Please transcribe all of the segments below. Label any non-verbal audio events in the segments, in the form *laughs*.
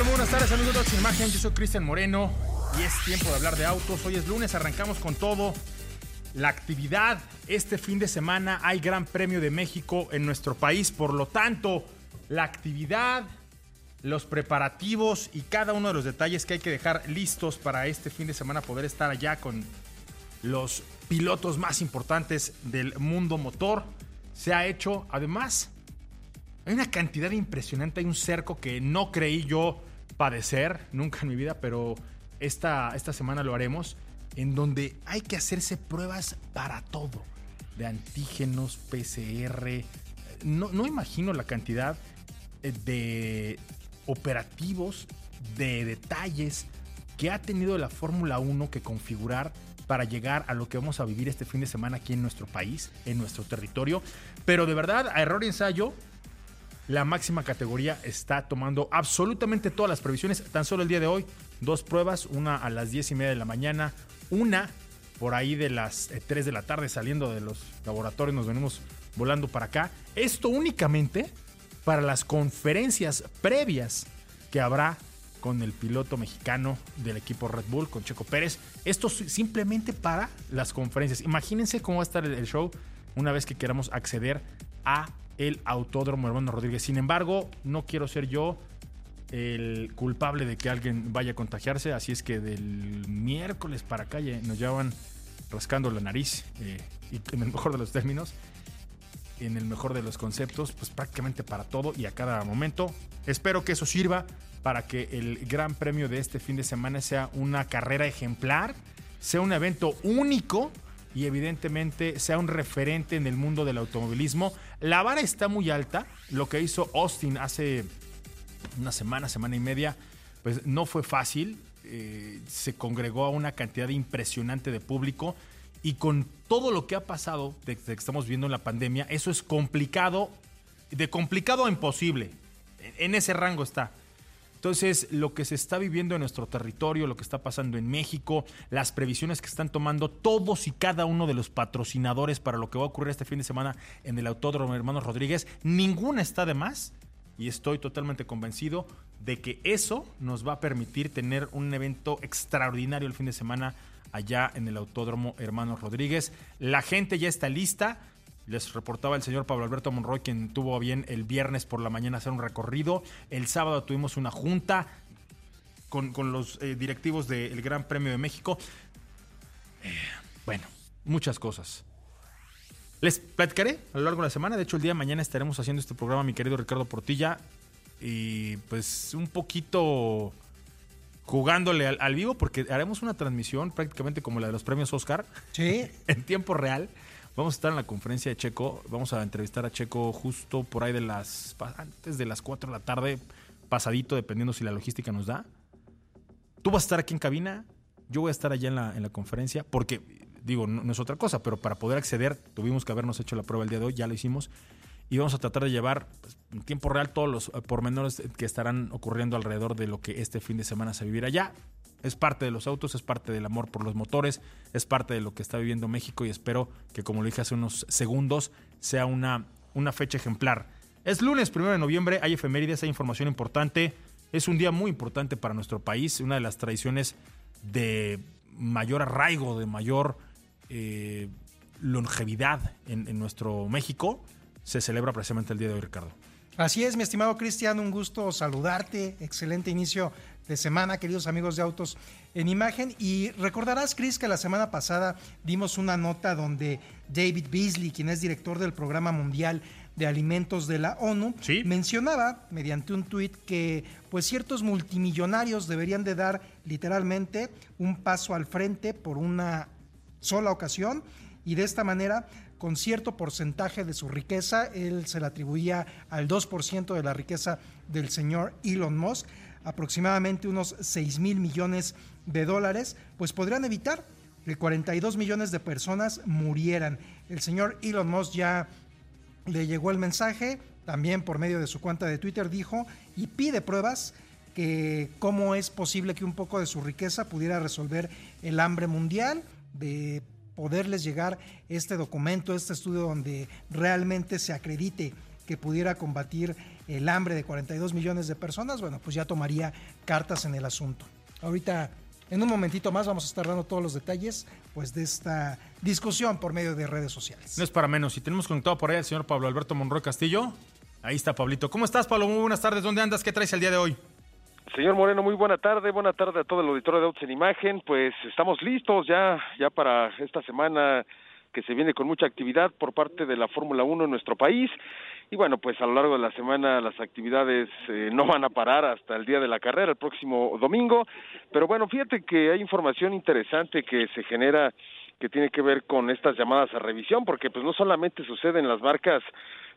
Muy buenas tardes amigos de Ocho Imagen, yo soy Cristian Moreno y es tiempo de hablar de autos. Hoy es lunes, arrancamos con todo. La actividad, este fin de semana hay Gran Premio de México en nuestro país, por lo tanto, la actividad, los preparativos y cada uno de los detalles que hay que dejar listos para este fin de semana poder estar allá con los pilotos más importantes del mundo motor se ha hecho. Además, hay una cantidad impresionante, hay un cerco que no creí yo padecer nunca en mi vida, pero esta, esta semana lo haremos, en donde hay que hacerse pruebas para todo, de antígenos, PCR. No, no imagino la cantidad eh, de operativos, de detalles que ha tenido la Fórmula 1 que configurar para llegar a lo que vamos a vivir este fin de semana aquí en nuestro país, en nuestro territorio. Pero de verdad, a error ensayo, la máxima categoría está tomando absolutamente todas las previsiones. Tan solo el día de hoy, dos pruebas, una a las 10 y media de la mañana, una por ahí de las 3 eh, de la tarde saliendo de los laboratorios, nos venimos volando para acá. Esto únicamente para las conferencias previas que habrá con el piloto mexicano del equipo Red Bull, con Checo Pérez. Esto simplemente para las conferencias. Imagínense cómo va a estar el show una vez que queramos acceder a el Autódromo Hermano Rodríguez. Sin embargo, no quiero ser yo el culpable de que alguien vaya a contagiarse, así es que del miércoles para acá nos llevan rascando la nariz eh, y en el mejor de los términos, en el mejor de los conceptos, pues prácticamente para todo y a cada momento. Espero que eso sirva para que el Gran Premio de este fin de semana sea una carrera ejemplar, sea un evento único y evidentemente sea un referente en el mundo del automovilismo. La vara está muy alta. Lo que hizo Austin hace una semana, semana y media, pues no fue fácil. Eh, se congregó a una cantidad impresionante de público y con todo lo que ha pasado desde que estamos viendo en la pandemia, eso es complicado, de complicado a imposible. En ese rango está. Entonces, lo que se está viviendo en nuestro territorio, lo que está pasando en México, las previsiones que están tomando todos y cada uno de los patrocinadores para lo que va a ocurrir este fin de semana en el Autódromo Hermanos Rodríguez, ninguna está de más y estoy totalmente convencido de que eso nos va a permitir tener un evento extraordinario el fin de semana allá en el Autódromo Hermanos Rodríguez. La gente ya está lista. Les reportaba el señor Pablo Alberto Monroy, quien tuvo bien el viernes por la mañana hacer un recorrido. El sábado tuvimos una junta con, los eh, directivos del Gran Premio de México. Eh, bueno, muchas cosas. Les platicaré a lo largo de la semana. De hecho, el día de mañana estaremos haciendo este programa, mi querido Ricardo Portilla. Y pues un poquito jugándole al, vivo, porque haremos una transmisión prácticamente como la de los premios Oscar. Sí. *laughs* en tiempo real. Vamos a estar en la conferencia de Checo. Vamos a entrevistar a Checo justo por ahí de las. antes de las 4 de la tarde, pasadito, dependiendo si la logística nos da. Tú vas a estar aquí en cabina. Yo voy a estar allá en la, en la conferencia, porque digo, no, es otra cosa, pero para poder acceder tuvimos que habernos hecho la prueba el día de hoy, ya lo hicimos. Y vamos a tratar de llevar pues, en tiempo real todos los eh, pormenores que estarán ocurriendo alrededor de lo que este fin de semana se vivirá allá. Es parte de los autos, es parte del amor por los motores, es parte de lo que está viviendo México y espero que, como lo dije hace unos segundos, sea una, una fecha ejemplar. Es lunes, primero de noviembre, hay efemérides, hay información importante. Es un día muy importante para nuestro país, una de las tradiciones de mayor arraigo, de mayor eh, longevidad en, nuestro México se celebra precisamente el día de hoy, Ricardo. Así es, mi estimado Cristian, un gusto saludarte. Excelente inicio de semana, queridos amigos de Autos en Imagen. Y recordarás, Chris, que la semana pasada dimos una nota donde David Beasley, quien es director del Programa Mundial de Alimentos de la ONU, mencionaba mediante un tuit que pues ciertos multimillonarios deberían de dar literalmente un paso al frente por una sola ocasión y de esta manera con cierto porcentaje de su riqueza, él se le atribuía al 2% de la riqueza del señor Elon Musk, aproximadamente unos 6 mil millones de dólares, pues podrían evitar que 42 millones de personas murieran. El señor Elon Musk ya le llegó el mensaje, también por medio de su cuenta de Twitter dijo y pide pruebas que cómo es posible que un poco de su riqueza pudiera resolver el hambre mundial de poderles llegar este documento, este estudio donde realmente se acredite que pudiera combatir el hambre de 42 millones de personas, bueno, pues ya tomaría cartas en el asunto. Ahorita, en un momentito más, vamos a estar dando todos los detalles pues, de esta discusión por medio de redes sociales. No es para menos. Si tenemos conectado por ahí al señor Pablo Alberto Monroy Castillo, ahí está Pablito. ¿Cómo estás, Pablo? Muy buenas tardes. ¿Dónde andas? ¿Qué traes el día de hoy? Señor Moreno, muy buena tarde, buena tarde a todo el auditorio de Autos en Imagen. Pues estamos listos ya, ya para esta semana que se viene con mucha actividad por parte de la Fórmula 1 en nuestro país. Y bueno, pues a lo largo de la semana las actividades eh, no van a parar hasta el día de la carrera, el próximo domingo. Pero bueno, fíjate que hay información interesante que se genera que tiene que ver con estas llamadas a revisión, porque pues no solamente sucede en las marcas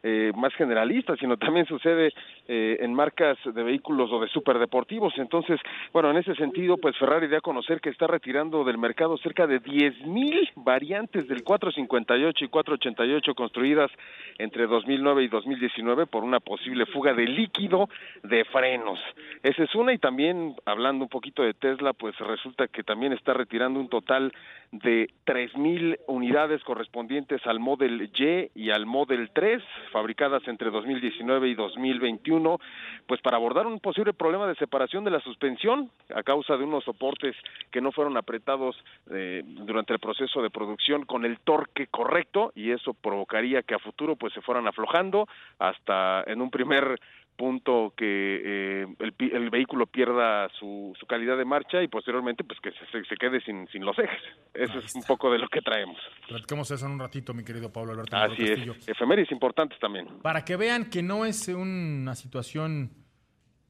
eh, más generalistas, sino también sucede eh, en marcas de vehículos o de superdeportivos. Entonces, bueno, en ese sentido, pues Ferrari da a conocer que está retirando del mercado cerca de 10.000 variantes del 458 y 488 construidas entre 2009 y 2019 por una posible fuga de líquido de frenos. Esa es una y también hablando un poquito de Tesla, pues resulta que también está retirando un total de 3.000 unidades correspondientes al Model Y y al Model 3 fabricadas entre 2019 y 2021, pues para abordar un posible problema de separación de la suspensión a causa de unos soportes que no fueron apretados eh, durante el proceso de producción con el torque correcto y eso provocaría que a futuro pues se fueran aflojando hasta en un primer punto que eh, el, el, vehículo pierda su, su, calidad de marcha y posteriormente pues que se, se quede sin, sin, los ejes. Eso es un poco de lo que traemos. Platicamos eso en un ratito, mi querido Pablo Alberto. Así es, efemérides importantes también. Para que vean que no es una situación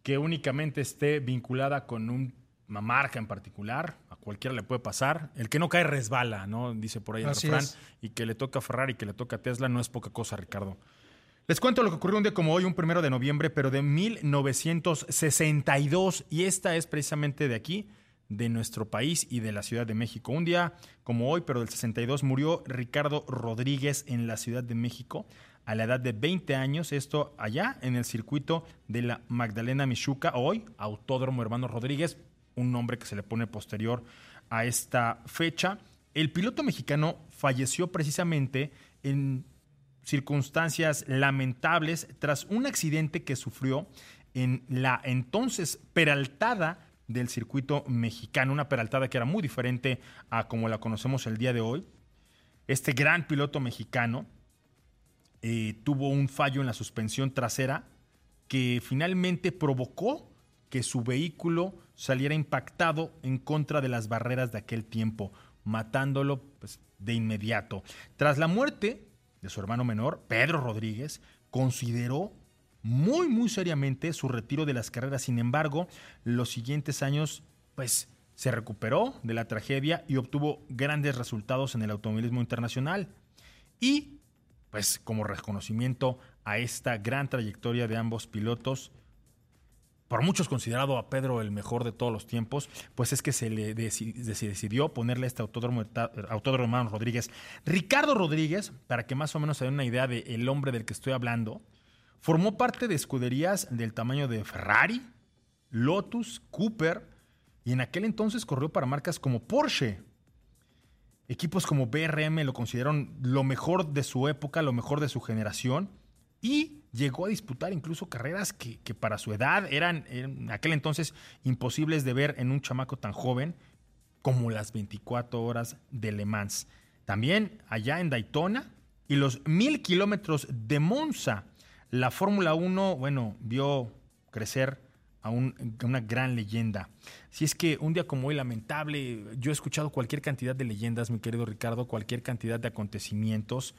que únicamente esté vinculada con una marca en particular, a cualquiera le puede pasar. El que no cae resbala, ¿no? Dice por ahí el Así refrán. es. Y que le toca a Ferrari y que le toca a Tesla no es poca cosa, Ricardo. Les cuento lo que ocurrió un día como hoy, un primero de noviembre, pero de 1962. Y esta es precisamente de aquí, de nuestro país y de la Ciudad de México. Un día como hoy, pero del 62, murió Ricardo Rodríguez en la Ciudad de México a la edad de 20 años. Esto allá en el circuito de la Magdalena Michuca. Hoy, Autódromo Hermano Rodríguez, un nombre que se le pone posterior a esta fecha. El piloto mexicano falleció precisamente en circunstancias lamentables tras un accidente que sufrió en la entonces peraltada del circuito mexicano, una peraltada que era muy diferente a como la conocemos el día de hoy. Este gran piloto mexicano eh, tuvo un fallo en la suspensión trasera que finalmente provocó que su vehículo saliera impactado en contra de las barreras de aquel tiempo, matándolo pues, de inmediato. Tras la muerte de su hermano menor, Pedro Rodríguez, consideró muy, muy seriamente su retiro de las carreras. Sin embargo, los siguientes años, pues, se recuperó de la tragedia y obtuvo grandes resultados en el automovilismo internacional. Y, pues, como reconocimiento a esta gran trayectoria de ambos pilotos, por muchos considerado a Pedro el mejor de todos los tiempos, pues es que se le decidió ponerle este autódromo, autódromo hermano Rodríguez. Ricardo Rodríguez, para que más o menos se den una idea del el hombre del que estoy hablando, formó parte de escuderías del tamaño de Ferrari, Lotus, Cooper, y en aquel entonces corrió para marcas como Porsche. Equipos como BRM lo consideraron lo mejor de su época, lo mejor de su generación, y llegó a disputar incluso carreras que, para su edad eran en aquel entonces imposibles de ver en un chamaco tan joven como las 24 horas de Le Mans. También allá en Daytona y los mil kilómetros de Monza. La Fórmula 1, bueno, vio crecer a, un, una gran leyenda. Si es que un día como hoy, lamentable, yo he escuchado cualquier cantidad de leyendas, mi querido Ricardo, cualquier cantidad de acontecimientos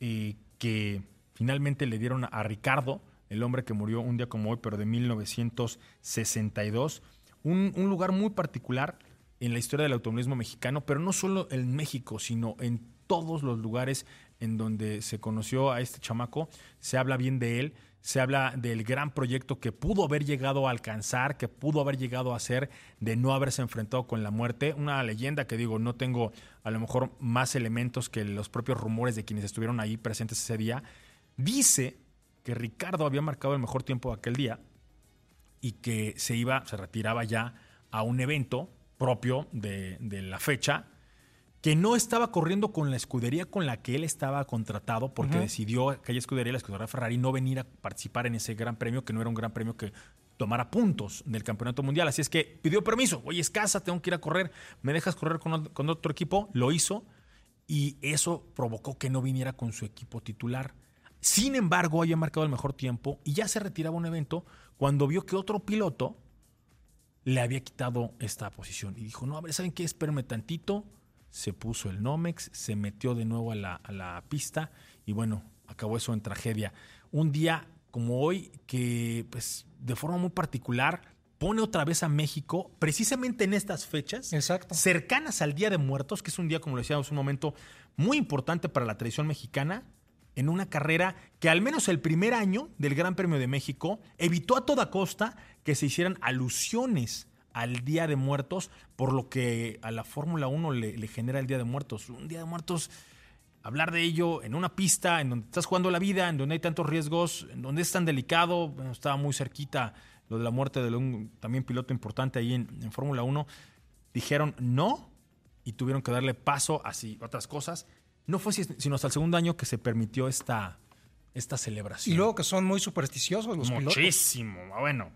eh, que finalmente le dieron a Ricardo, el hombre que murió un día como hoy, pero de 1962, un, un, lugar muy particular en la historia del automovilismo mexicano, pero no solo en México, sino en todos los lugares en donde se conoció a este chamaco, se habla bien de él, se habla del gran proyecto que pudo haber llegado a alcanzar, que pudo haber llegado a hacer, de no haberse enfrentado con la muerte. Una leyenda que digo, no tengo a lo mejor más elementos que los propios rumores de quienes estuvieron ahí presentes ese día, dice que Ricardo había marcado el mejor tiempo aquel día y que se iba, se retiraba ya a un evento propio de, de la fecha, que no estaba corriendo con la escudería con la que él estaba contratado porque decidió aquella escudería, la escudería Ferrari, no venir a participar en ese gran premio, que no era un gran premio que tomara puntos del campeonato mundial. Así es que pidió permiso. Oye, es casa, tengo que ir a correr. ¿Me dejas correr con, con otro equipo? Lo hizo y eso provocó que no viniera con su equipo titular. Sin embargo, había marcado el mejor tiempo y ya se retiraba un evento cuando vio que otro piloto le había quitado esta posición. Y dijo, no, a ver, ¿saben qué? Espérame tantito se puso el Nomex, se metió de nuevo a la, pista y bueno, acabó eso en tragedia. Un día como hoy que pues de forma muy particular pone otra vez a México precisamente en estas fechas Exacto. cercanas al Día de Muertos, que es un día, como lo decíamos, un momento muy importante para la tradición mexicana, en una carrera que al menos el primer año del Gran Premio de México evitó a toda costa que se hicieran alusiones al Día de Muertos, por lo que a la Fórmula 1 le, genera el Día de Muertos. Un Día de Muertos, hablar de ello en una pista, en donde estás jugando la vida, en donde hay tantos riesgos, en donde es tan delicado, estaba muy cerquita lo de la muerte de un también piloto importante ahí en, Fórmula 1, dijeron no y tuvieron que darle paso a otras cosas. No fue sino hasta el segundo año que se permitió esta, esta celebración. Y luego que son muy supersticiosos los pilotos. Muchísimo. Bueno,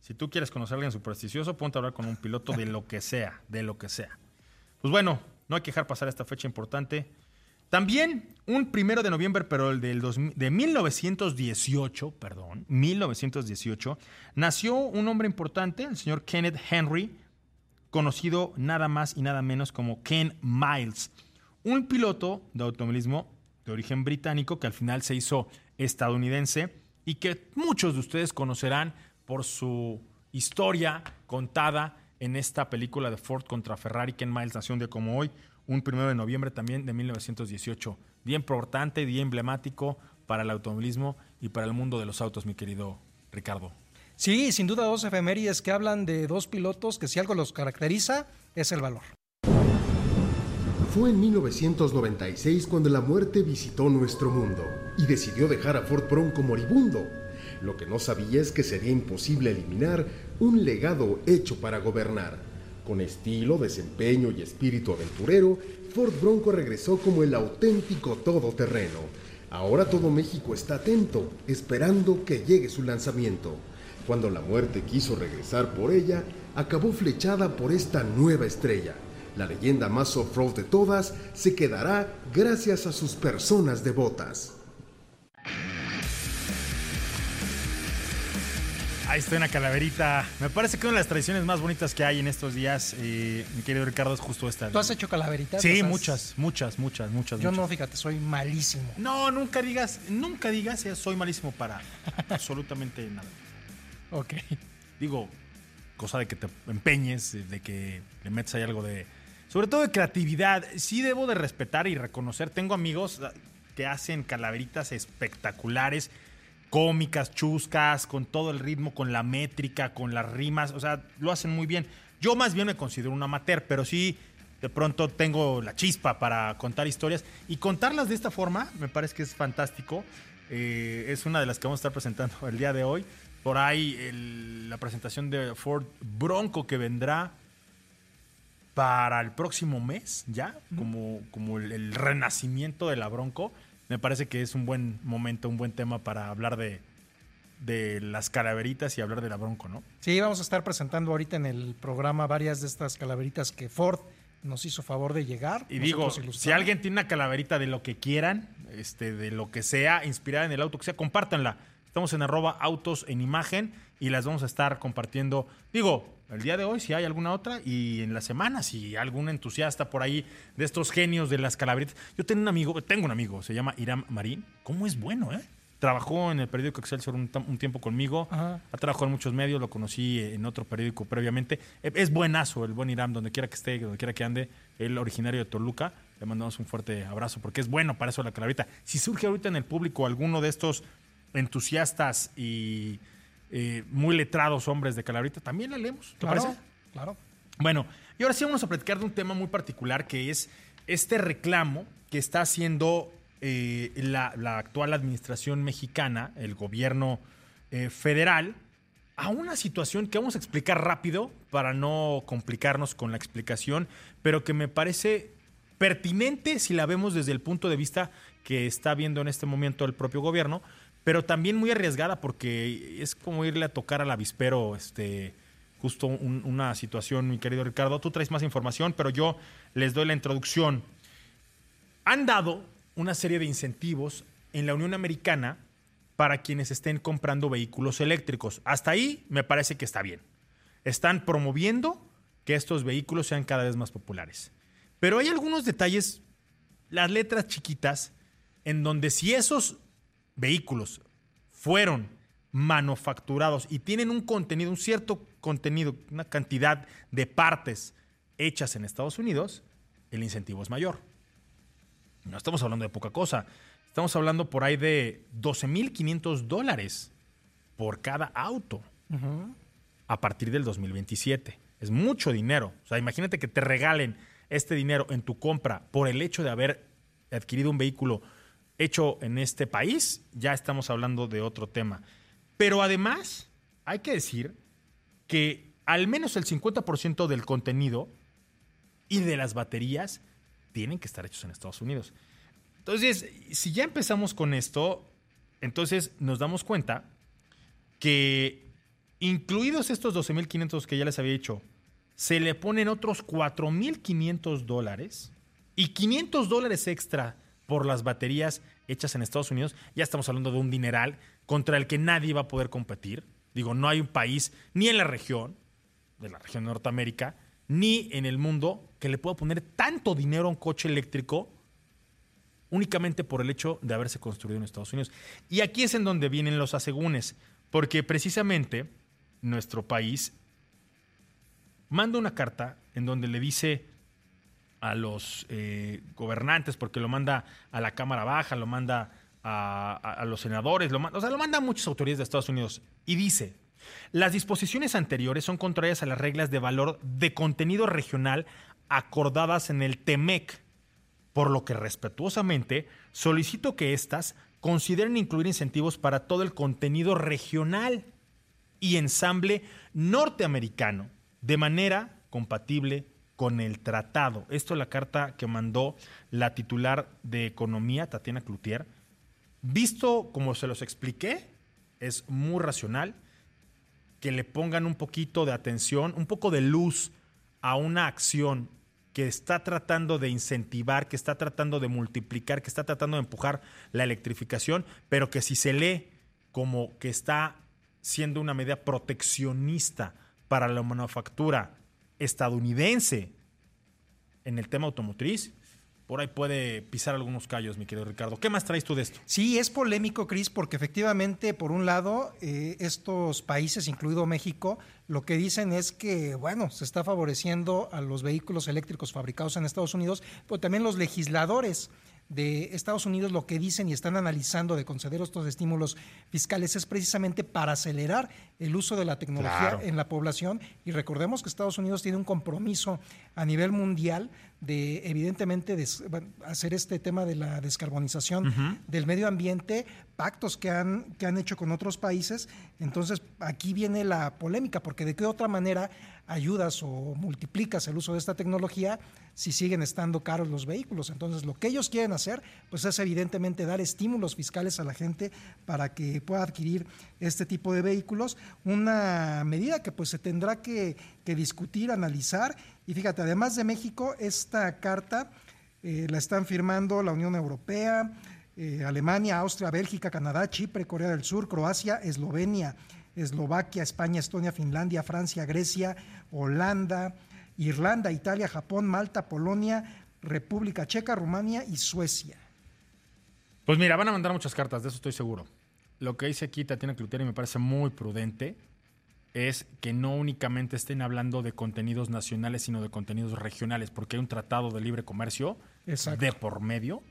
si tú quieres conocer a alguien supersticioso, ponte a hablar con un piloto de lo que sea, de lo que sea. Pues bueno, no hay que dejar pasar esta fecha importante. También un primero de noviembre, pero el del de 1918, perdón, 1918, nació un hombre importante, el señor Kenneth Henry, conocido nada más y nada menos como Ken Miles, un piloto de automovilismo de origen británico que al final se hizo estadounidense y que muchos de ustedes conocerán por su historia contada en esta película de Ford contra Ferrari, Ken Miles nació un día como hoy, un primero de noviembre también de 1918. Día importante, día emblemático para el automovilismo y para el mundo de los autos, mi querido Ricardo. Sí, sin duda dos efemérides que hablan de dos pilotos que si algo los caracteriza es el valor. Fue en 1996 cuando la muerte visitó nuestro mundo y decidió dejar a Ford Bronco moribundo lo que no sabía es que sería imposible eliminar un legado hecho para gobernar. Con estilo, desempeño y espíritu aventurero, Ford Bronco regresó como el auténtico todoterreno. Ahora todo México está atento, esperando que llegue su lanzamiento. Cuando la muerte quiso regresar por ella, acabó flechada por esta nueva estrella. La leyenda más off-road de todas se quedará gracias a sus personas devotas. Ahí está una calaverita. Me parece que una de las tradiciones más bonitas que hay en estos días, eh, mi querido Ricardo, es justo esta. ¿Tú has hecho calaveritas? Sí, muchas, muchas, muchas, muchas. Yo no, fíjate, soy malísimo. No, nunca digas, nunca digas, eh, soy malísimo para absolutamente nada. *laughs* Ok. Digo, cosa de que te empeñes, de que le metas ahí algo de. Sobre todo de creatividad. Sí debo de respetar y reconocer. Tengo amigos que hacen calaveritas espectaculares cómicas, chuscas, con todo el ritmo, con la métrica, con las rimas, o sea, lo hacen muy bien. Yo más bien me considero un amateur, pero sí de pronto tengo la chispa para contar historias y contarlas de esta forma me parece que es fantástico. Eh, es una de las que vamos a estar presentando el día de hoy. Por ahí la presentación de Ford Bronco que vendrá para el próximo mes, ya, como, como el renacimiento de la Bronco me parece que es un buen momento, un buen tema para hablar de, de las calaveritas y hablar de la Bronco, ¿no? Sí, vamos a estar presentando ahorita en el programa varias de estas calaveritas que Ford nos hizo favor de llegar. Y digo, si alguien tiene una calaverita de lo que quieran, este, de lo que sea, inspirada en el auto que sea, compártanla. Estamos en arroba autos en imagen y las vamos a estar compartiendo. Digo, el día de hoy, si hay alguna otra, y en la semana, si algún entusiasta por ahí de estos genios de las calaveritas. Yo tengo un amigo, tengo un amigo, se llama Iram Marín. ¿Cómo es bueno, eh? Trabajó en el periódico Excelsior un, un tiempo conmigo, ha trabajado en muchos medios, lo conocí en otro periódico previamente. E, es buenazo el buen Iram, donde quiera que esté, donde quiera que ande, el originario de Toluca. Le mandamos un fuerte abrazo porque es bueno para eso la calaverita. Si surge ahorita en el público alguno de estos entusiastas y eh, muy letrados hombres de Calabrita, también la leemos. ¿Te claro, parece? Claro. Bueno, y ahora sí vamos a platicar de un tema muy particular que es este reclamo que está haciendo eh, la, actual administración mexicana, el gobierno eh, federal, a una situación que vamos a explicar rápido para no complicarnos con la explicación, pero que me parece pertinente si la vemos desde el punto de vista que está viendo en este momento el propio gobierno, pero también muy arriesgada porque es como irle a tocar al avispero, este, justo una situación, mi querido Ricardo. Tú traes más información, pero yo les doy la introducción. Han dado una serie de incentivos en la Unión Americana para quienes estén comprando vehículos eléctricos. Hasta ahí me parece que está bien. Están promoviendo que estos vehículos sean cada vez más populares. Pero hay algunos detalles, las letras chiquitas, en donde si esos vehículos fueron manufacturados y tienen un contenido, un cierto contenido, una cantidad de partes hechas en Estados Unidos, el incentivo es mayor. No estamos hablando de poca cosa. Estamos hablando por ahí de 12.500 dólares por cada auto a partir del 2027. Es mucho dinero. O sea, imagínate que te regalen este dinero en tu compra por el hecho de haber adquirido un vehículo hecho en este país, ya estamos hablando de otro tema. Pero además, hay que decir que al menos el 50% del contenido y de las baterías tienen que estar hechos en Estados Unidos. Entonces, si ya empezamos con esto, entonces nos damos cuenta que incluidos estos 12.500 que ya les había dicho, se le ponen otros 4.500 dólares y 500 dólares extra por las baterías hechas en Estados Unidos, ya estamos hablando de un dineral contra el que nadie va a poder competir. Digo, no hay un país, ni en la región, de la región de Norteamérica, ni en el mundo, que le pueda poner tanto dinero a un coche eléctrico únicamente por el hecho de haberse construido en Estados Unidos. Y aquí es en donde vienen los asegúnes, porque precisamente nuestro país manda una carta en donde le dice a los eh, gobernantes, porque lo manda a la Cámara Baja, lo manda a, los senadores, lo o sea, lo manda a muchas autoridades de Estados Unidos, y dice, las disposiciones anteriores son contrarias a las reglas de valor de contenido regional acordadas en el TEMEC, por lo que respetuosamente solicito que éstas consideren incluir incentivos para todo el contenido regional y ensamble norteamericano de manera compatible con el tratado. Esto es la carta que mandó la titular de Economía, Tatiana Cloutier. Visto como se los expliqué, es muy racional que le pongan un poquito de atención, un poco de luz a una acción que está tratando de incentivar, que está tratando de multiplicar, que está tratando de empujar la electrificación, pero que si se lee como que está siendo una medida proteccionista para la manufactura estadounidense en el tema automotriz, por ahí puede pisar algunos callos, mi querido Ricardo. ¿Qué más traes tú de esto? Sí, es polémico, Cris, porque efectivamente, por un lado, eh, estos países, incluido México, lo que dicen es que, bueno, se está favoreciendo a los vehículos eléctricos fabricados en Estados Unidos, pero también los legisladores de Estados Unidos lo que dicen y están analizando de conceder estos estímulos fiscales es precisamente para acelerar el uso de la tecnología en la población. Y recordemos que Estados Unidos tiene un compromiso a nivel mundial de evidentemente hacer este tema de la descarbonización del medio ambiente, pactos que han, que han hecho con otros países. Entonces aquí viene la polémica, porque de qué otra manera ayudas o multiplicas el uso de esta tecnología si siguen estando caros los vehículos. Entonces, lo que ellos quieren hacer, pues es evidentemente dar estímulos fiscales a la gente para que pueda adquirir este tipo de vehículos. Una medida que pues se tendrá que, discutir, analizar. Y fíjate, además de México, esta carta eh, la están firmando la Unión Europea, eh, Alemania, Austria, Bélgica, Canadá, Chipre, Corea del Sur, Croacia, Eslovenia, Eslovaquia, España, Estonia, Finlandia, Francia, Grecia, Holanda, Irlanda, Italia, Japón, Malta, Polonia, República Checa, Rumania y Suecia. Pues mira, van a mandar muchas cartas, de eso estoy seguro. Lo que dice aquí Tatiana Cluteri me parece muy prudente es que no únicamente estén hablando de contenidos nacionales, sino de contenidos regionales, porque hay un tratado de libre comercio de por medio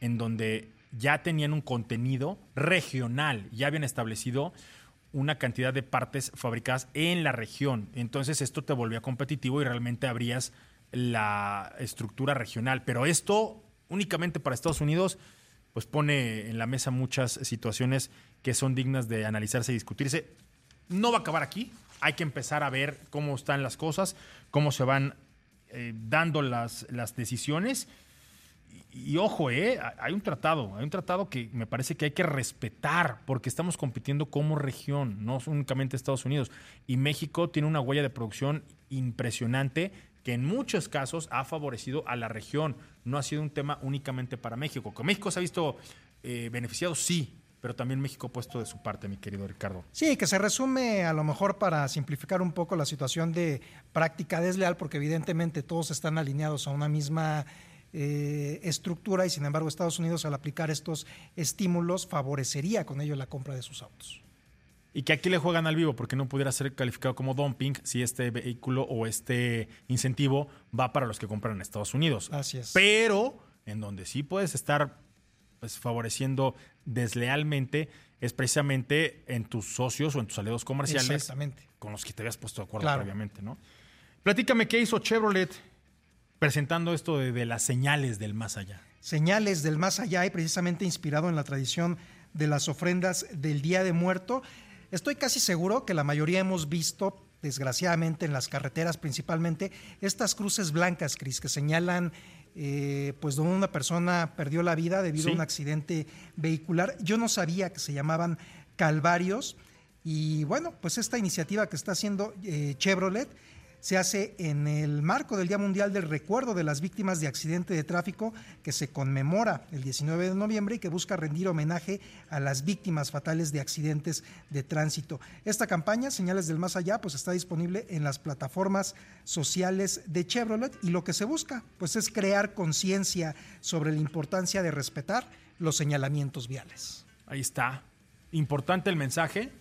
en donde ya tenían un contenido regional, ya habían establecido una cantidad de partes fabricadas en la región. Entonces esto te volvía competitivo y realmente abrías la estructura regional. Pero esto únicamente para Estados Unidos, pues pone en la mesa muchas situaciones que son dignas de analizarse y discutirse. No va a acabar aquí. Hay que empezar a ver cómo están las cosas, cómo se van eh, dando las, las decisiones y, ojo, ¿eh? hay un tratado, hay un tratado que me parece que hay que respetar porque estamos compitiendo como región, no únicamente Estados Unidos. Y México tiene una huella de producción impresionante que en muchos casos ha favorecido a la región. No ha sido un tema únicamente para México. Que México se ha visto eh, beneficiado, sí, pero también México ha puesto de su parte, mi querido Ricardo. Sí, que se resume a lo mejor para simplificar un poco la situación de práctica desleal, porque evidentemente todos están alineados a una misma eh, estructura y sin embargo Estados Unidos al aplicar estos estímulos favorecería con ello la compra de sus autos. Y que aquí le juegan al vivo porque no pudiera ser calificado como dumping si este vehículo o este incentivo va para los que compran en Estados Unidos. Así es. Pero en donde sí puedes estar pues, favoreciendo deslealmente es precisamente en tus socios o en tus aliados comerciales con los que te habías puesto de acuerdo previamente, ¿no? Platícame qué hizo Chevrolet presentando esto de, las señales del más allá. Señales del más allá y precisamente inspirado en la tradición de las ofrendas del Día de Muerto. Estoy casi seguro que la mayoría hemos visto, desgraciadamente en las carreteras principalmente, estas cruces blancas, Cris, que señalan eh, pues donde una persona perdió la vida debido a un accidente vehicular. Yo no sabía que se llamaban calvarios y bueno, pues esta iniciativa que está haciendo eh, Chevrolet se hace en el marco del Día Mundial del Recuerdo de las Víctimas de Accidente de Tráfico que se conmemora el 19 de noviembre y que busca rendir homenaje a las víctimas fatales de accidentes de tránsito. Esta campaña, Señales del Más Allá, pues está disponible en las plataformas sociales de Chevrolet y lo que se busca pues es crear conciencia sobre la importancia de respetar los señalamientos viales. Ahí está. Importante el mensaje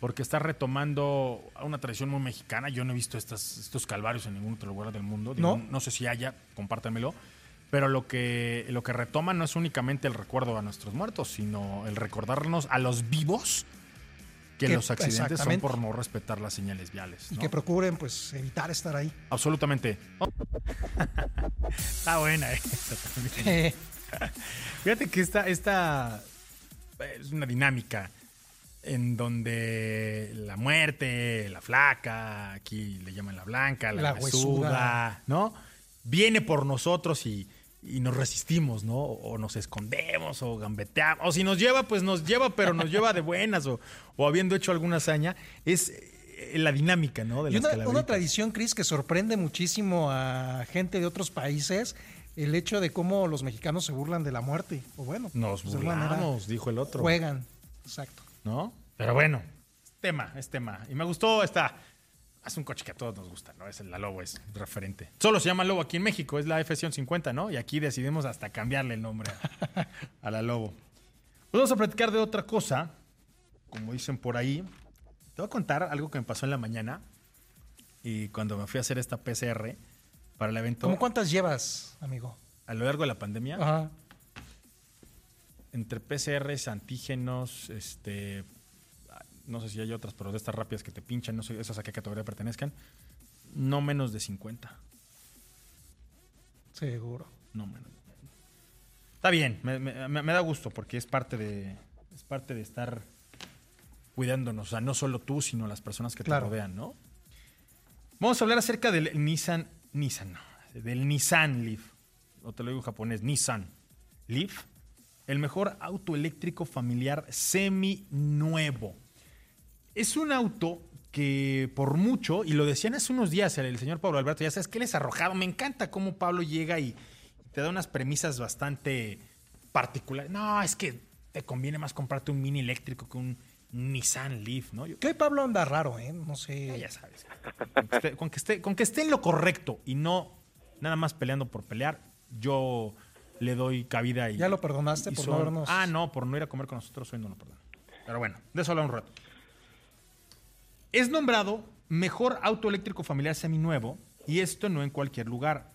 porque está retomando una tradición muy mexicana. Yo no he visto estos calvarios en ningún otro lugar del mundo. ¿No? no sé si haya, compártanmelo. Pero lo que, lo que retoma no es únicamente el recuerdo a nuestros muertos, sino el recordarnos a los vivos que, los accidentes son por no respetar las señales viales. Y que procuren pues evitar estar ahí. Absolutamente. *laughs* está buena esta también. *laughs* Fíjate que esta, esta es una dinámica en donde la muerte, la flaca, aquí le llaman la blanca, la, huesuda, ¿no? Viene por nosotros y, nos resistimos, ¿no? O nos escondemos o gambeteamos. O si nos lleva, pues nos lleva, pero nos lleva de buenas o, habiendo hecho alguna hazaña. Es eh, la dinámica, ¿no? De una, una tradición, Cris, que sorprende muchísimo a gente de otros países el hecho de cómo los mexicanos se burlan de la muerte. O bueno, nos pues, burlamos, dijo el otro. Juegan, exacto. ¿No? Pero bueno, tema, es tema. Y me gustó esta. Es un coche que a todos nos gusta, ¿no? Es la Lobo, es referente. Solo se llama Lobo aquí en México, es la F-150, ¿no? Y aquí decidimos hasta cambiarle el nombre a, la Lobo. Pues vamos a platicar de otra cosa, como dicen por ahí. Te voy a contar algo que me pasó en la mañana y cuando me fui a hacer esta PCR para el evento. ¿Cómo cuántas llevas, amigo? A lo largo de la pandemia. Ajá entre PCRs, antígenos, este, no sé si hay otras, pero de estas rápidas que te pinchan, no sé esas a qué categoría pertenezcan, no menos de 50. Seguro. No menos. Está bien, me, da gusto porque es parte de es parte de estar cuidándonos, o sea, no solo tú, sino las personas que te rodean, ¿no? Vamos a hablar acerca del Nissan, Nissan, del Nissan Leaf, o te lo digo en japonés, Nissan Leaf el mejor auto eléctrico familiar semi nuevo. Es un auto que por mucho, y lo decían hace unos días el señor Pablo Alberto, ya sabes que él es arrojado. Me encanta cómo Pablo llega y te da unas premisas bastante particulares. No, es que te conviene más comprarte un mini eléctrico que un Nissan Leaf, ¿no? que Pablo anda raro, ¿eh? No sé. Ya, sabes. Con que, esté, con que esté en lo correcto y no nada más peleando por pelear, yo le doy cabida y. ¿Ya lo perdonaste por no vernos? Ah, no, por no ir a comer con nosotros hoy no lo perdono. Pero bueno, de eso habla un rato. Es nombrado mejor auto eléctrico familiar seminuevo y esto no en cualquier lugar.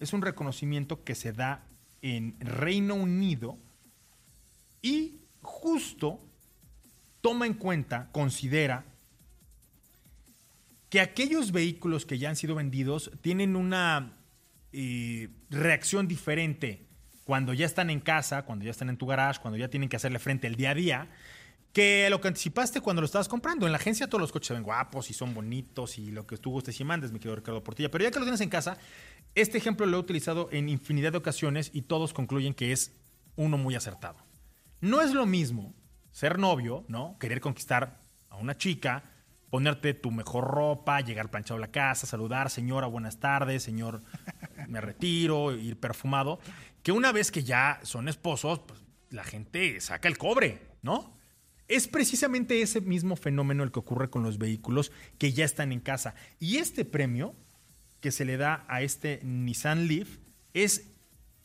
Es un reconocimiento que se da en Reino Unido y justo toma en cuenta, considera que aquellos vehículos que ya han sido vendidos tienen una eh, reacción diferente cuando ya están en casa, cuando ya están en tu garage, cuando ya tienen que hacerle frente el día a día, que lo que anticipaste cuando lo estabas comprando. En la agencia todos los coches se ven guapos y son bonitos y lo que tú gustes y mandes, mi querido Ricardo Portilla. Pero ya que lo tienes en casa, este ejemplo lo he utilizado en infinidad de ocasiones y todos concluyen que es uno muy acertado. No es lo mismo ser novio, ¿no? Querer conquistar a una chica, ponerte tu mejor ropa, llegar planchado a la casa, saludar, señora, buenas tardes, señor, me retiro, ir perfumado, que una vez que ya son esposos, pues la gente saca el cobre, ¿no? Es precisamente ese mismo fenómeno el que ocurre con los vehículos que ya están en casa. Y este premio que se le da a este Nissan Leaf es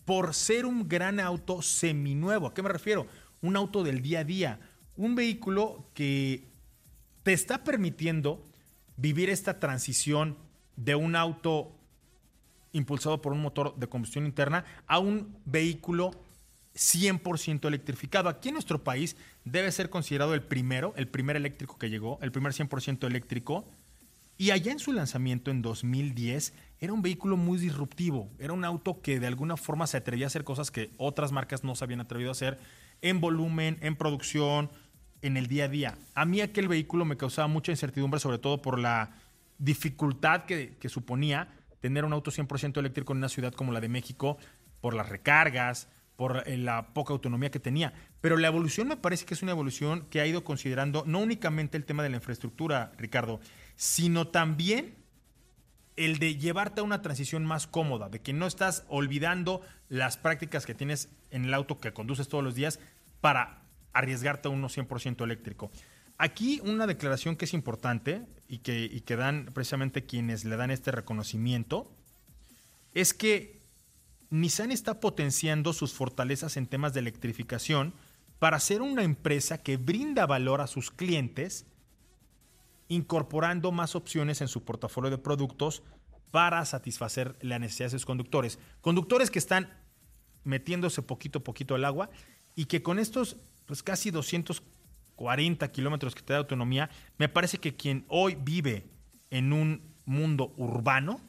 por ser un gran auto seminuevo. ¿A qué me refiero? Un auto del día a día. Un vehículo que te está permitiendo vivir esta transición de un auto impulsado por un motor de combustión interna a un vehículo 100% electrificado. Aquí en nuestro país debe ser considerado el primero, el primer eléctrico que llegó, el primer 100% eléctrico. Y allá en su lanzamiento en 2010 era un vehículo muy disruptivo, era un auto que de alguna forma se atrevía a hacer cosas que otras marcas no se habían atrevido a hacer en volumen, en producción, en el día a día. A mí aquel vehículo me causaba mucha incertidumbre, sobre todo por la dificultad que, que suponía tener un auto 100% eléctrico en una ciudad como la de México, por las recargas, por eh, la poca autonomía que tenía. Pero la evolución me parece que es una evolución que ha ido considerando no únicamente el tema de la infraestructura, Ricardo, sino también el de llevarte a una transición más cómoda, de que no estás olvidando las prácticas que tienes en el auto que conduces todos los días para arriesgarte a uno 100% eléctrico. Aquí una declaración que es importante y que, dan precisamente quienes le dan este reconocimiento es que Nissan está potenciando sus fortalezas en temas de electrificación para ser una empresa que brinda valor a sus clientes, incorporando más opciones en su portafolio de productos para satisfacer las necesidades de sus conductores. Conductores que están metiéndose poquito a poquito al agua y que con estos pues, casi 240 kilómetros que te da autonomía, me parece que quien hoy vive en un mundo urbano,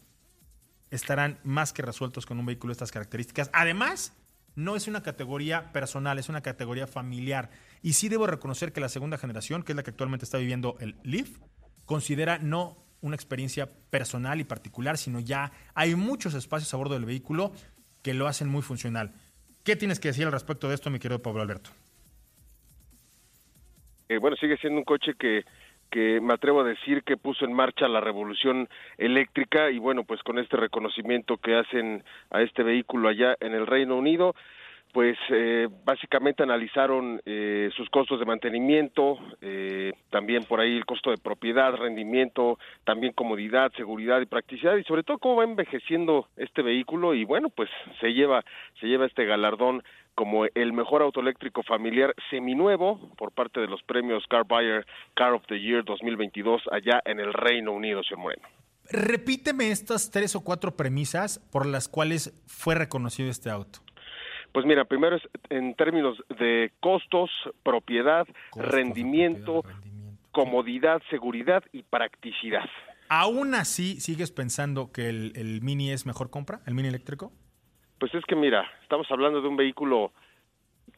estarán más que resueltos con un vehículo de estas características. Además, no es una categoría personal, es una categoría familiar. Y sí debo reconocer que la segunda generación, que es la que actualmente está viviendo el Leaf, considera no una experiencia personal y particular, sino ya hay muchos espacios a bordo del vehículo que lo hacen muy funcional. ¿Qué tienes que decir al respecto de esto, mi querido Pablo Alberto? Eh, bueno, sigue siendo un coche que que me atrevo a decir que puso en marcha la revolución eléctrica y bueno, pues con este reconocimiento que hacen a este vehículo allá en el Reino Unido, pues eh, básicamente analizaron eh, sus costos de mantenimiento, eh, también por ahí el costo de propiedad, rendimiento, también comodidad, seguridad y practicidad y sobre todo cómo va envejeciendo este vehículo y bueno, pues se lleva se lleva este galardón como el mejor auto eléctrico familiar seminuevo por parte de los premios Car Buyer Car of the Year 2022 allá en el Reino Unido, señor Moreno. Repíteme estas tres o cuatro premisas por las cuales fue reconocido este auto. Pues mira, primero es en términos de costos, propiedad, Costos, rendimiento, propiedad, rendimiento. comodidad, seguridad y practicidad. ¿Aún así sigues pensando que el, el Mini es mejor compra, el Mini eléctrico? Pues es que mira, estamos hablando de un vehículo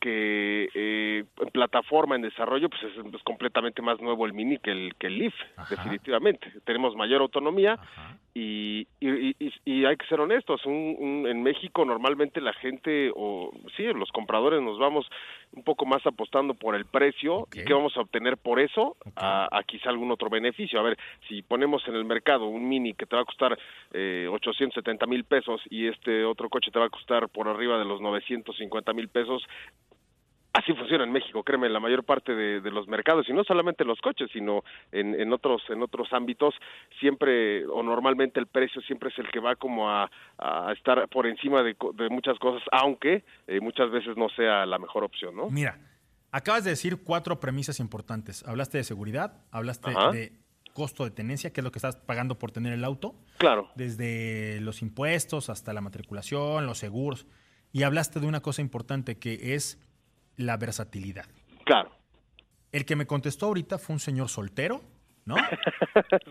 que eh, en plataforma, en desarrollo, pues es, es completamente más nuevo el Mini que el, que el Leaf, Ajá. definitivamente. Tenemos mayor autonomía Ajá. Y, y, y- y hay que ser honestos, un- un- en México normalmente la gente, o sí, los compradores nos vamos un poco más apostando por el precio, y qué vamos a obtener por eso, a quizá algún otro beneficio. A ver, si ponemos en el mercado un Mini que te va a costar eh, 870 mil pesos y este otro coche te va a costar por arriba de los 950 mil pesos, Así funciona en México, créeme, en la mayor parte de, de los mercados, y no solamente en los coches, sino en, en otros en otros ámbitos, siempre o normalmente el precio siempre es el que va como a, a estar por encima de, de muchas cosas, aunque eh, muchas veces no sea la mejor opción, ¿no? Mira, acabas de decir cuatro premisas importantes. Hablaste de seguridad, hablaste Ajá. de costo de tenencia, que es lo que estás pagando por tener el auto, Claro, desde los impuestos hasta la matriculación, los seguros, y hablaste de una cosa importante que es la versatilidad. claro. El que me contestó ahorita fue un señor soltero, ¿no? *laughs*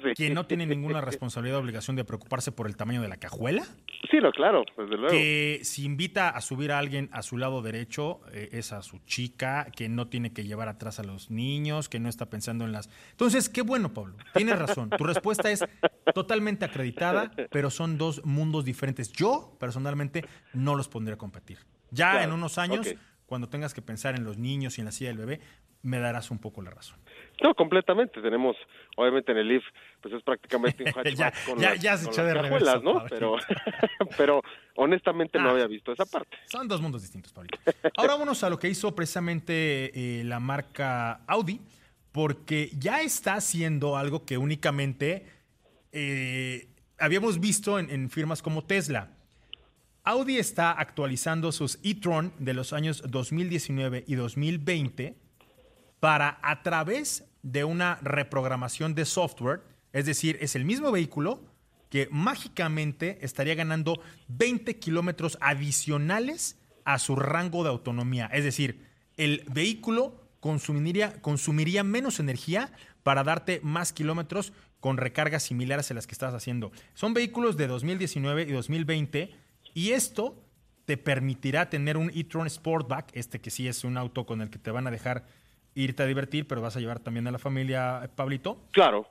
Sí. Quien no tiene ninguna responsabilidad o obligación de preocuparse por el tamaño de la cajuela. Sí, no, claro, desde luego. Que si invita a subir a alguien a su lado derecho, eh, es a su chica, que no tiene que llevar atrás a los niños, que no está pensando en las... Entonces, qué bueno, Pablo, tienes razón. Tu respuesta es totalmente acreditada, pero son dos mundos diferentes. Yo, personalmente, no los pondría a competir. Ya Claro, en unos años. Cuando tengas que pensar en los niños y en la silla del bebé, me darás un poco la razón. No, completamente. Tenemos, obviamente en el IF, pues es prácticamente un *laughs* hatchback Ya- con ya- las, ya se con echó las de cajuelas, ¿no? Pero, *laughs* pero honestamente no Ah. había visto esa parte. Son dos mundos distintos, Pablito. Ahora vámonos a lo que hizo precisamente eh, la marca Audi, porque ya está haciendo algo que únicamente eh, habíamos visto en, en firmas como Tesla. Audi está actualizando sus e-tron de los años 2019 y 2020 para a través de una reprogramación de software, es decir, es el mismo vehículo que mágicamente estaría ganando 20 kilómetros adicionales a su rango de autonomía. Es decir, el vehículo consumiría, consumiría menos energía para darte más kilómetros con recargas similares a las que estás haciendo. Son vehículos de 2019 y 2020 y esto te permitirá tener un e-tron Sportback, este que sí es un auto con el que te van a dejar irte a divertir, pero vas a llevar también a la familia, Pablito, Claro,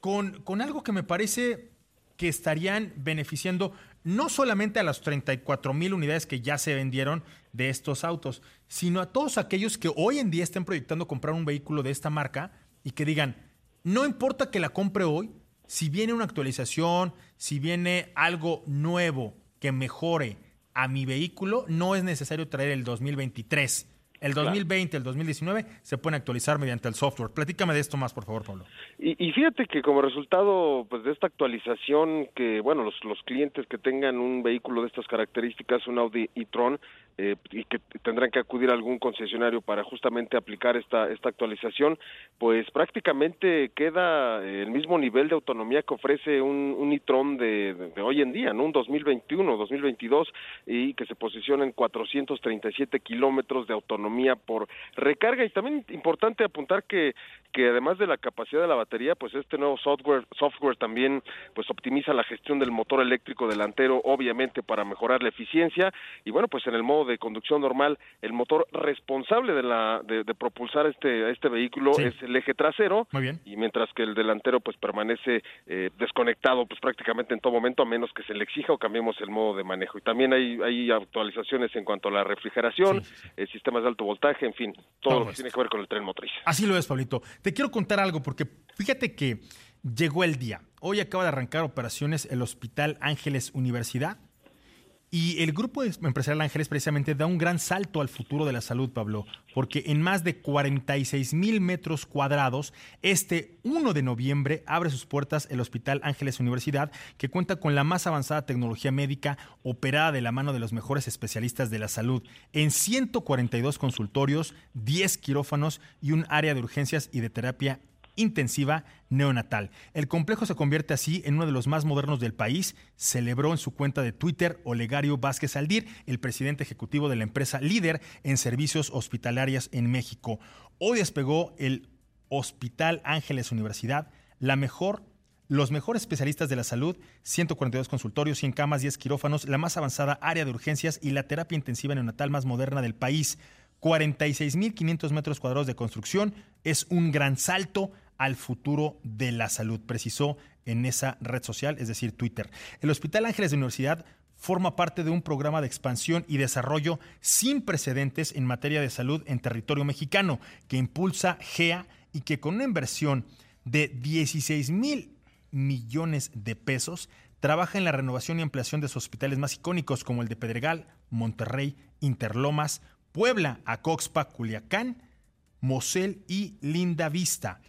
con, con algo que me parece que estarían beneficiando no solamente a las 34 mil unidades que ya se vendieron de estos autos, sino a todos aquellos que hoy en día estén proyectando comprar un vehículo de esta marca y que digan, no importa que la compre hoy, si viene una actualización, si viene algo nuevo que mejore a mi vehículo, no es necesario traer el 2023. El 2020, el 2019 se pueden actualizar mediante el software. Platícame de esto más, por favor, Pablo. Y, y fíjate que como resultado pues de esta actualización que bueno los, los clientes que tengan un vehículo de estas características un Audi e-tron eh, y que tendrán que acudir a algún concesionario para justamente aplicar esta esta actualización pues prácticamente queda eh, el mismo nivel de autonomía que ofrece un, un e-tron de, de- de hoy en día no un 2021 2022 y que se posiciona en 437 kilómetros de autonomía por recarga y también importante apuntar que que además de la capacidad de la batería, pues este nuevo software software también pues optimiza la gestión del motor eléctrico delantero, obviamente para mejorar la eficiencia y bueno, pues en el modo de conducción normal, el motor responsable de la de, de propulsar este este vehículo Sí. es el eje trasero Muy bien. y mientras que el delantero pues permanece eh, desconectado pues prácticamente en todo momento a menos que se le exija o cambiemos el modo de manejo y también hay hay actualizaciones en cuanto a la refrigeración, sí, sí. eh, sistemas de alto voltaje, en fin, todo, Todo lo que tiene que ver con el tren motriz. Así lo es, Pablito. Te quiero contar algo porque fíjate que llegó el día. Hoy acaba de arrancar operaciones el Hospital Ángeles Universidad y el grupo empresarial Ángeles precisamente da un gran salto al futuro de la salud, Pablo, porque en más de 46 mil metros cuadrados, este 1 de noviembre abre sus puertas el Hospital Ángeles Universidad, que cuenta con la más avanzada tecnología médica operada de la mano de los mejores especialistas de la salud, en 142 consultorios, 10 quirófanos y un área de urgencias y de terapia intensiva neonatal. El complejo se convierte así en uno de los más modernos del país, celebró en su cuenta de Twitter Olegario Vázquez Aldir, el presidente ejecutivo de la empresa líder en servicios hospitalarios en México. Hoy despegó el Hospital Ángeles Universidad, la mejor los mejores especialistas de la salud, 142 consultorios, 100 camas, 10 quirófanos, la más avanzada área de urgencias y la terapia intensiva neonatal más moderna del país. 46.500 metros cuadrados de construcción es un gran salto al futuro de la salud, precisó en esa red social, es decir, Twitter. El Hospital Ángeles de Universidad forma parte de un programa de expansión y desarrollo sin precedentes en materia de salud en territorio mexicano que impulsa GEA y que con una inversión de 16 mil millones de pesos trabaja en la renovación y ampliación de sus hospitales más icónicos como el de Pedregal, Monterrey, Interlomas, Puebla, Acoxpa, Culiacán, Mosel y Linda Vista.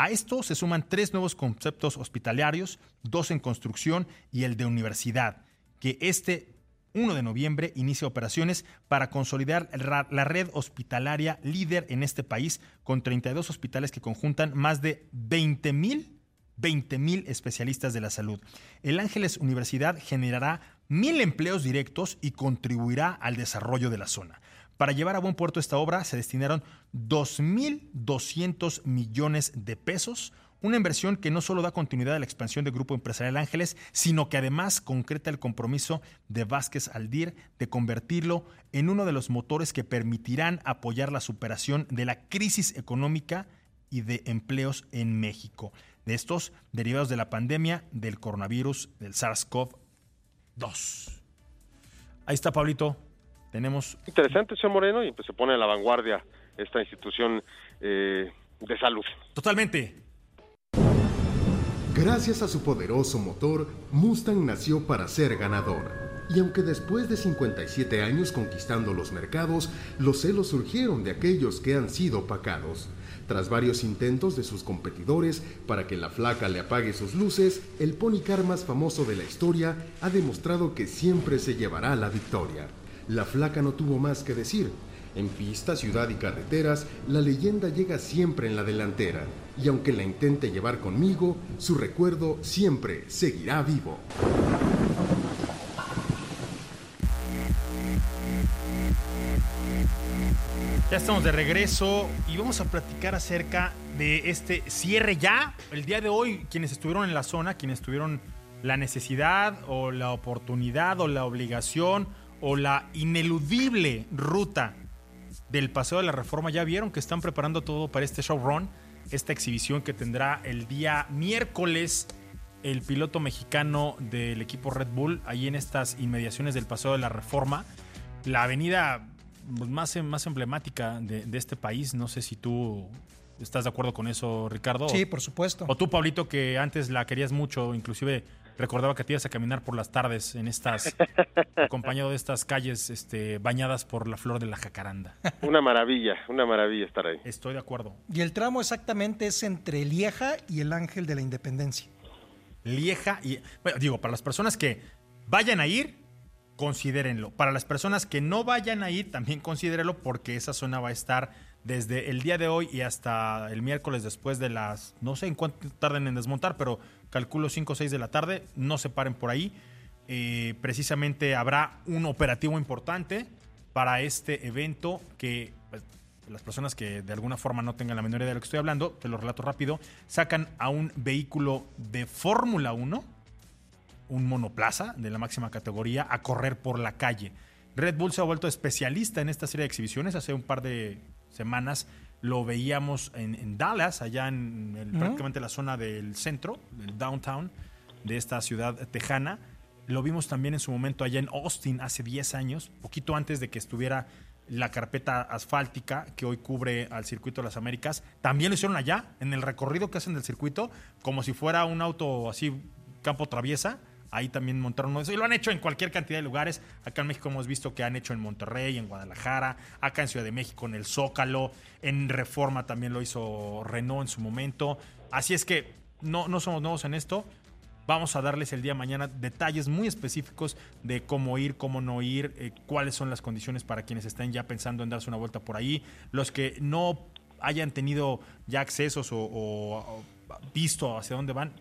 A esto se suman tres nuevos conceptos hospitalarios, dos en construcción y el de universidad, que este 1 de noviembre inicia operaciones para consolidar la red hospitalaria líder en este país con 32 hospitales que conjuntan más de 20 mil 20 mil especialistas de la salud. El Ángeles Universidad generará mil empleos directos y contribuirá al desarrollo de la zona. Para llevar a buen puerto esta obra se destinaron 2.200 millones de pesos, una inversión que no solo da continuidad a la expansión del Grupo Empresarial Ángeles, sino que además concreta el compromiso de Vázquez Aldir de convertirlo en uno de los motores que permitirán apoyar la superación de la crisis económica y de empleos en México. De estos derivados de la pandemia del coronavirus del SARS-CoV-2. Ahí está, Pablito. Tenemos. Interesante, señor Moreno, y pues se pone a la vanguardia esta institución eh, de salud. Totalmente. Gracias a su poderoso motor, Mustang nació para ser ganador. Y aunque después de 57 años conquistando los mercados, los celos surgieron de aquellos que han sido opacados. Tras varios intentos de sus competidores para que la flaca le apague sus luces, el pony car más famoso de la historia ha demostrado que siempre se llevará la victoria. La flaca no tuvo más que decir. En pista, ciudad y carreteras, la leyenda llega siempre en la delantera, y aunque la intente llevar conmigo, su recuerdo siempre seguirá vivo. Ya estamos de regreso y vamos a platicar acerca de este cierre ya. El día de hoy, quienes estuvieron en la zona, quienes tuvieron la necesidad o la oportunidad o la obligación o la ineludible ruta del Paseo de la Reforma, ya vieron que están preparando todo para este showrun, esta exhibición que tendrá el día miércoles el piloto mexicano del equipo Red Bull, ahí en estas inmediaciones del Paseo de la Reforma. La avenida pues, más, más emblemática de, de este país. No sé si tú estás de acuerdo con eso, Ricardo. Sí, por supuesto. O tú, Pablito, que antes la querías mucho, inclusive recordaba que te ibas a caminar por las tardes en estas, *laughs* acompañado de estas calles este, bañadas por la flor de la jacaranda. *laughs* Una maravilla, una maravilla estar ahí. Estoy de acuerdo. Y el tramo exactamente es entre Lieja y el Ángel de la Independencia. Lieja y, bueno, digo, para las personas que vayan a ir, considérenlo. Para las personas que no vayan a ir, también considérenlo porque esa zona va a estar desde el día de hoy y hasta el miércoles después de las, no sé en cuánto tarden en desmontar, pero calculo 5 o 6 de la tarde, no se paren por ahí. Eh, precisamente habrá un operativo importante para este evento que pues, las personas que de alguna forma no tengan la menor idea de lo que estoy hablando, te lo relato rápido, sacan a un vehículo de Fórmula 1, un monoplaza de la máxima categoría, a correr por la calle. Red Bull se ha vuelto especialista en esta serie de exhibiciones. Hace un par de semanas lo veíamos en, en Dallas, allá en el, prácticamente la zona del centro, del downtown de esta ciudad tejana. Lo vimos también en su momento allá en Austin hace 10 años, poquito antes de que estuviera la carpeta asfáltica que hoy cubre al circuito de las Américas. También lo hicieron allá, en el recorrido que hacen del circuito, como si fuera un auto así, campo traviesa. Ahí también montaron eso. Y lo han hecho en cualquier cantidad de lugares. Acá en México hemos visto que han hecho en Monterrey, en Guadalajara, acá en Ciudad de México, en el Zócalo, en Reforma también lo hizo Renault en su momento. Así es que no, no somos nuevos en esto. Vamos a darles el día de mañana detalles muy específicos de cómo ir, cómo no ir, eh, cuáles son las condiciones para quienes estén ya pensando en darse una vuelta por ahí. Los que no hayan tenido ya accesos o- o visto hacia dónde van,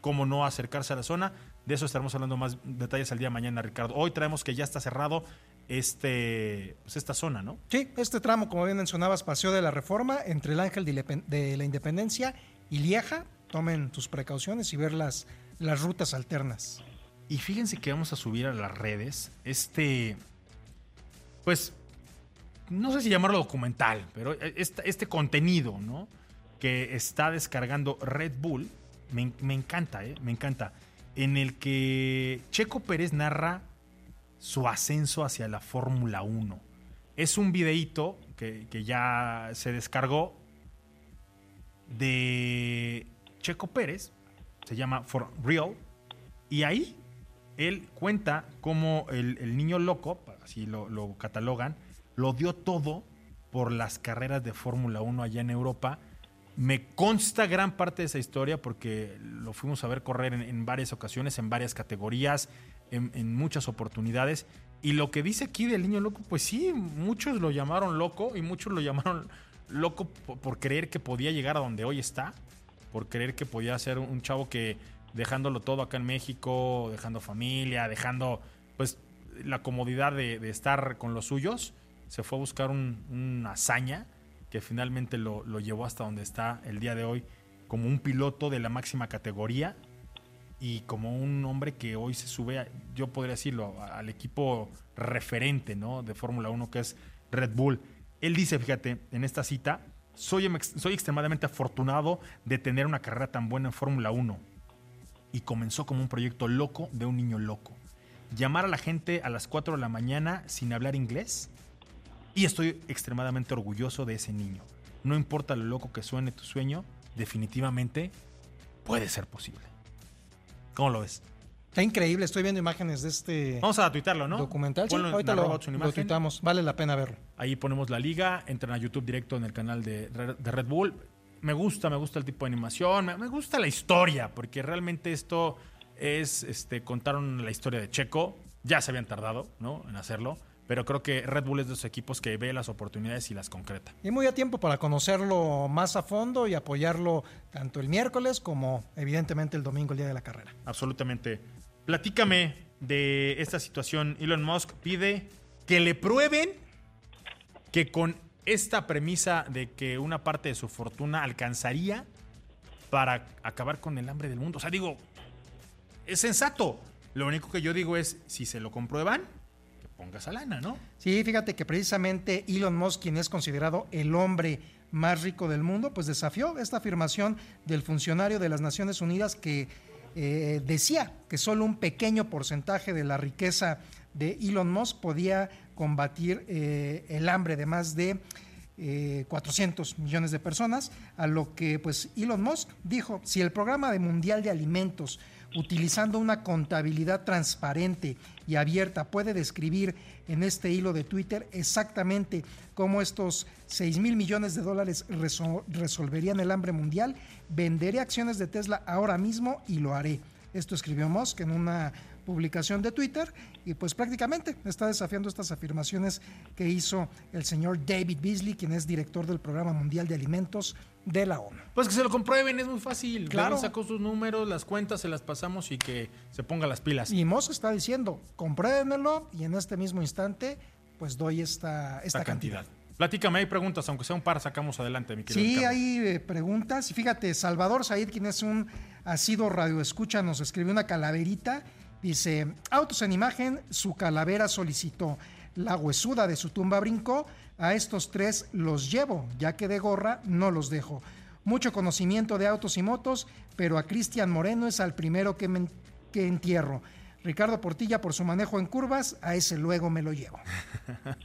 cómo no acercarse a la zona. De eso estaremos hablando más detalles el día de mañana, Ricardo. Hoy traemos que ya está cerrado este, pues esta zona, ¿no? Sí, este tramo, como bien mencionabas, Paseo de la Reforma entre el Ángel de la Independencia y Lieja. Tomen tus precauciones y ver las, las rutas alternas. Y fíjense que vamos a subir a las redes este, pues, no sé si llamarlo documental, pero este, este contenido, ¿no? Que está descargando Red Bull, me, me encanta, ¿eh? Me encanta. En el que Checo Pérez narra su ascenso hacia la Fórmula 1. Es un videíto que, ya se descargó de Checo Pérez, se llama For Real, y ahí él cuenta cómo el, el niño loco, así lo, lo catalogan, lo dio todo por las carreras de Fórmula 1 allá en Europa. Me consta gran parte de esa historia porque lo fuimos a ver correr en, varias ocasiones, en varias categorías, en, muchas oportunidades. Y lo que dice aquí del niño loco, pues sí, muchos lo llamaron loco y muchos lo llamaron loco por, creer que podía llegar a donde hoy está, por creer que podía ser un chavo que dejándolo todo acá en México, dejando familia, dejando pues la comodidad de, estar con los suyos, se fue a buscar un- una hazaña que finalmente lo, lo llevó hasta donde está el día de hoy como un piloto de la máxima categoría y como un hombre que hoy se sube, yo podría decirlo, al equipo referente ¿no? de Fórmula 1 que es Red Bull. Él dice, fíjate, en esta cita, soy, em- soy extremadamente afortunado de tener una carrera tan buena en Fórmula 1 y comenzó como un proyecto loco de un niño loco. Llamar a la gente a las 4 de la mañana sin hablar inglés y estoy extremadamente orgulloso de ese niño. No importa lo loco que suene tu sueño, definitivamente puede ser posible. ¿Cómo lo ves? Está increíble, estoy viendo imágenes de este Vamos a tuitarlo, ¿no? documental. Sí, ahorita lo, tuitamos, vale la pena verlo. Ahí ponemos la liga, entran a YouTube directo en el canal de Red Bull. Me gusta, me gusta el tipo de animación, me, me gusta la historia, porque realmente esto es, este, contaron la historia de Checo, ya se habían tardado, ¿no? En hacerlo, pero creo que Red Bull es de esos equipos que ve las oportunidades y las concreta. Y muy a tiempo para conocerlo más a fondo y apoyarlo tanto el miércoles como evidentemente el domingo, el día de la carrera. Absolutamente. Platícame de esta situación. Elon Musk pide que le prueben que con esta premisa de que una parte de su fortuna alcanzaría para acabar con el hambre del mundo. O sea, digo, es sensato. Lo único que yo digo es, si se lo comprueban, ¿no? Sí, fíjate que precisamente Elon Musk, quien es considerado el hombre más rico del mundo, pues desafió esta afirmación del funcionario de las Naciones Unidas que eh, decía que solo un pequeño porcentaje de la riqueza de Elon Musk podía combatir eh, el hambre de más de eh, 400 millones de personas, a lo que pues Elon Musk dijo, si el programa de Mundial de Alimentos utilizando una contabilidad transparente y abierta, puede describir en este hilo de Twitter exactamente cómo estos 6 mil millones de dólares resol- resolverían el hambre mundial. Venderé acciones de Tesla ahora mismo y lo haré. Esto escribió Musk en una publicación de Twitter y pues prácticamente está desafiando estas afirmaciones que hizo el señor David Beasley, quien es director del Programa Mundial de Alimentos de la ONU. Pues que se lo comprueben, es muy fácil. Claro. Sacó sus números, las cuentas, se las pasamos y que se ponga las pilas. Y Musk está diciendo, compruébenmelo y en este mismo instante pues doy esta, esta, esta cantidad. cantidad. Platícame, hay preguntas, aunque sea un par, sacamos adelante, mi querido Sí, Ricardo. hay eh, preguntas. Y fíjate, Salvador Said, quien es un asido radioescucha, nos escribió una calaverita. Dice, autos en imagen, su calavera solicitó. La huesuda de su tumba brincó. A estos tres los llevo, ya que de gorra no los dejo. Mucho conocimiento de autos y motos, pero a Cristian Moreno es al primero que, me- que entierro. Ricardo Portilla por su manejo en curvas, a ese luego me lo llevo. *laughs*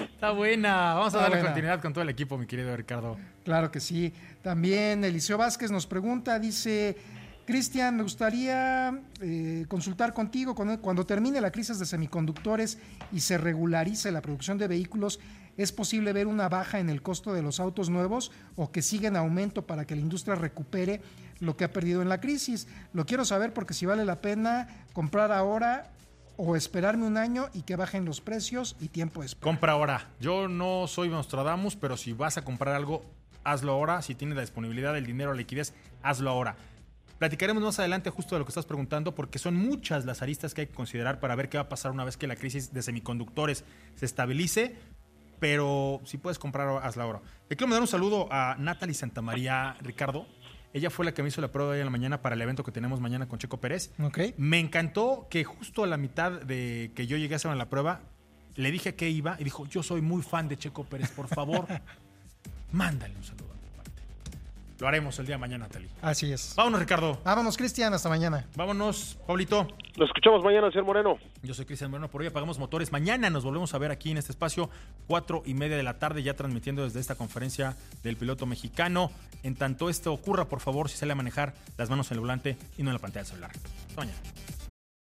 Está buena. Vamos a Está darle buena. continuidad con todo el equipo, mi querido Ricardo. Claro que sí. También Eliseo Vázquez nos pregunta, dice, Cristian, me gustaría eh, consultar contigo cuando, termine la crisis de semiconductores y se regularice la producción de vehículos, ¿es posible ver una baja en el costo de los autos nuevos o que siga en aumento para que la industria recupere lo que ha perdido en la crisis? Lo quiero saber porque si vale la pena comprar ahora o esperarme un año y que bajen los precios y tiempo después. Compra ahora. Yo no soy Nostradamus, pero si vas a comprar algo, hazlo ahora. Si tienes la disponibilidad, el dinero, la liquidez, hazlo ahora. Platicaremos más adelante justo de lo que estás preguntando, porque son muchas las aristas que hay que considerar para ver qué va a pasar una vez que la crisis de semiconductores se estabilice. Pero si puedes comprar, hazla ahora. Le quiero mandar un saludo a Natalie Santamaría, Ricardo. Ella fue la que me hizo la prueba hoy en la mañana para el evento que tenemos mañana con Checo Pérez. ¿Ok? Me encantó que justo a la mitad de que yo llegué a hacer la prueba, le dije a qué iba y dijo, yo soy muy fan de Checo Pérez, por favor, *laughs* mándale un saludo. Lo haremos el día de mañana, Natalie. Así es. Vámonos, Ricardo. Vámonos, Cristian, hasta mañana. Vámonos, Pablito. Nos escuchamos mañana, señor Moreno. Yo soy Cristian Moreno, por hoy apagamos motores. Mañana nos volvemos a ver aquí en este espacio, cuatro y media de la tarde, ya transmitiendo desde esta conferencia del piloto mexicano. En tanto esto ocurra, por favor, si sale a manejar, las manos en el volante y no en la pantalla del celular. Hasta mañana.